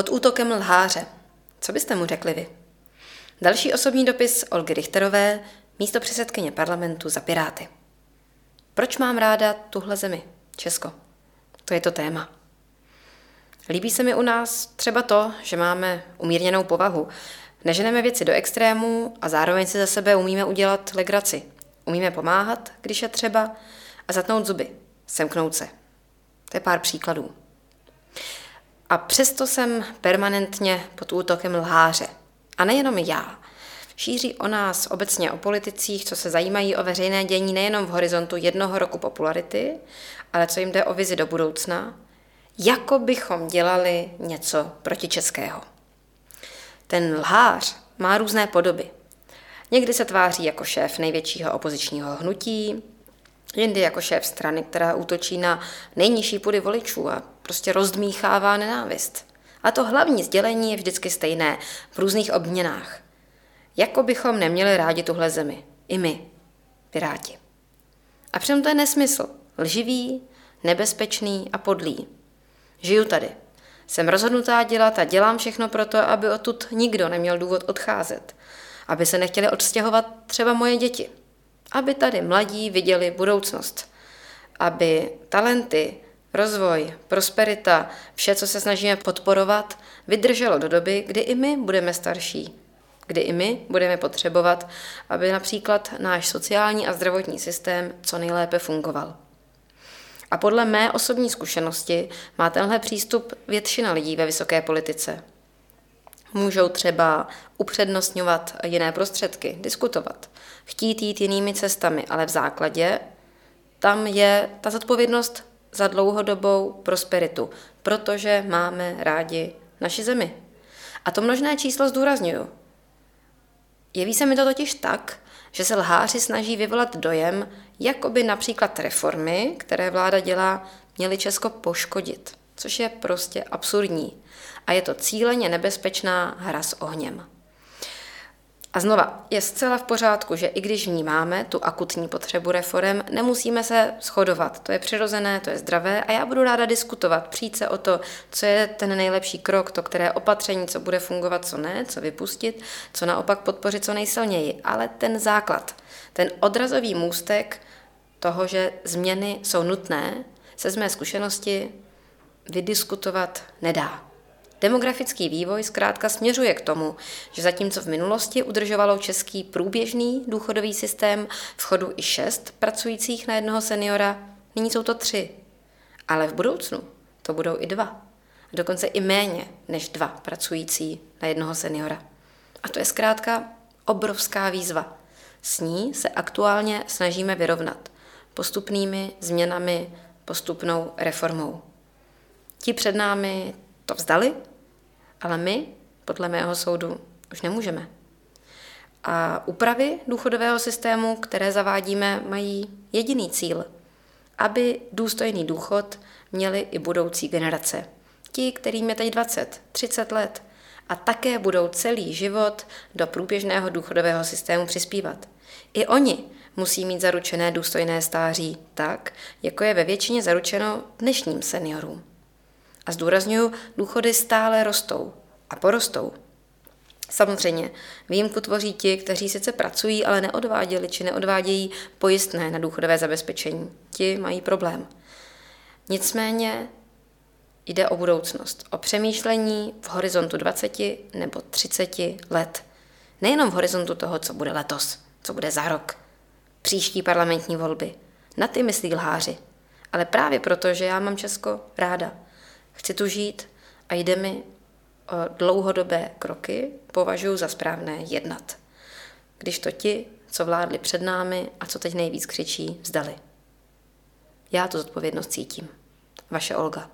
Pod útokem lháře. Co byste mu řekli vy? Další osobní dopis Olgy Richterové, místo předsedkyně parlamentu za Piráty. Proč mám ráda tuhle zemi, Česko? To je to téma. Líbí se mi u nás třeba to, že máme umírněnou povahu. Neženeme věci do extrémů a zároveň si za sebe umíme udělat legraci. Umíme pomáhat, když je třeba, a zatnout zuby, semknout se. To je pár příkladů. A přesto jsem permanentně pod útokem lháře. A nejenom já. Šíří o nás obecně o politicích, co se zajímají o veřejné dění nejenom v horizontu jednoho roku popularity, ale co jim jde o vizi do budoucna, jako bychom dělali něco protičeského. Ten lhář má různé podoby. Někdy se tváří jako šéf největšího opozičního hnutí, jindy jako šéf strany, která útočí na nejnižší půdy voličů a prostě rozdmíchává nenávist. A to hlavní sdělení je vždycky stejné, v různých obměnách. Jako bychom neměli rádi tuhle zemi. I my, Piráti. A přitom to je nesmysl. Lživý, nebezpečný a podlý. Žiju tady. Jsem rozhodnutá dělat a dělám všechno pro to, aby odtud nikdo neměl důvod odcházet. Aby se nechtěli odstěhovat třeba moje děti. Aby tady mladí viděli budoucnost. Aby talenty, rozvoj, prosperita, vše, co se snažíme podporovat, vydrželo do doby, kdy i my budeme starší. Kdy i my budeme potřebovat, aby například náš sociální a zdravotní systém co nejlépe fungoval. A podle mé osobní zkušenosti má tenhle přístup většina lidí ve vysoké politice. Můžou třeba upřednostňovat jiné prostředky, diskutovat, chtít jít jinými cestami, ale v základě tam je ta zodpovědnost za dlouhodobou prosperitu, protože máme rádi naši zemi. A to množné číslo zdůrazňuju. Jeví se mi to totiž tak, že se lháři snaží vyvolat dojem, jako by například reformy, které vláda dělá, měly Česko poškodit, což je prostě absurdní. A je to cíleně nebezpečná hra s ohněm. A znova, je zcela v pořádku, že i když vnímáme tu akutní potřebu reform, nemusíme se shodovat. To je přirozené, to je zdravé a já budu ráda diskutovat, přijít se o to, co je ten nejlepší krok, to které opatření, co bude fungovat, co ne, co vypustit, co naopak podpořit co nejsilněji. Ale ten základ, ten odrazový můstek toho, že změny jsou nutné, se z mé zkušenosti vydiskutovat nedá. Demografický vývoj zkrátka směřuje k tomu, že zatímco v minulosti udržovalo český průběžný důchodový systém v chodu i šest pracujících na jednoho seniora, nyní jsou to tři. Ale v budoucnu to budou i dva. Dokonce i méně než dva pracující na jednoho seniora. A to je zkrátka obrovská výzva. S ní se aktuálně snažíme vyrovnat postupnými změnami, postupnou reformou. Ti před námi to vzdali ale my, podle mého soudu, už nemůžeme. A úpravy důchodového systému, které zavádíme, mají jediný cíl, aby důstojný důchod měli i budoucí generace. Ti, kterým je teď 20, 30 let a také budou celý život do průběžného důchodového systému přispívat. I oni musí mít zaručené důstojné stáří tak, jako je ve většině zaručeno dnešním seniorům. A zdůraznuju, důchody stále rostou a porostou. Samozřejmě, výjimku tvoří ti, kteří sice pracují, ale neodváděli či neodvádějí pojistné na důchodové zabezpečení. Ti mají problém. Nicméně jde o budoucnost, o přemýšlení v horizontu 20 nebo 30 let. Nejenom v horizontu toho, co bude letos, co bude za rok, příští parlamentní volby. Na ty myslí lháři. Ale právě proto, že já mám Česko ráda. Chci tu žít a jde mi o dlouhodobé kroky, považuji za správné jednat. Když to ti, co vládli před námi a co teď nejvíc křičí, vzdali. Já tu zodpovědnost cítím. Vaše Olga.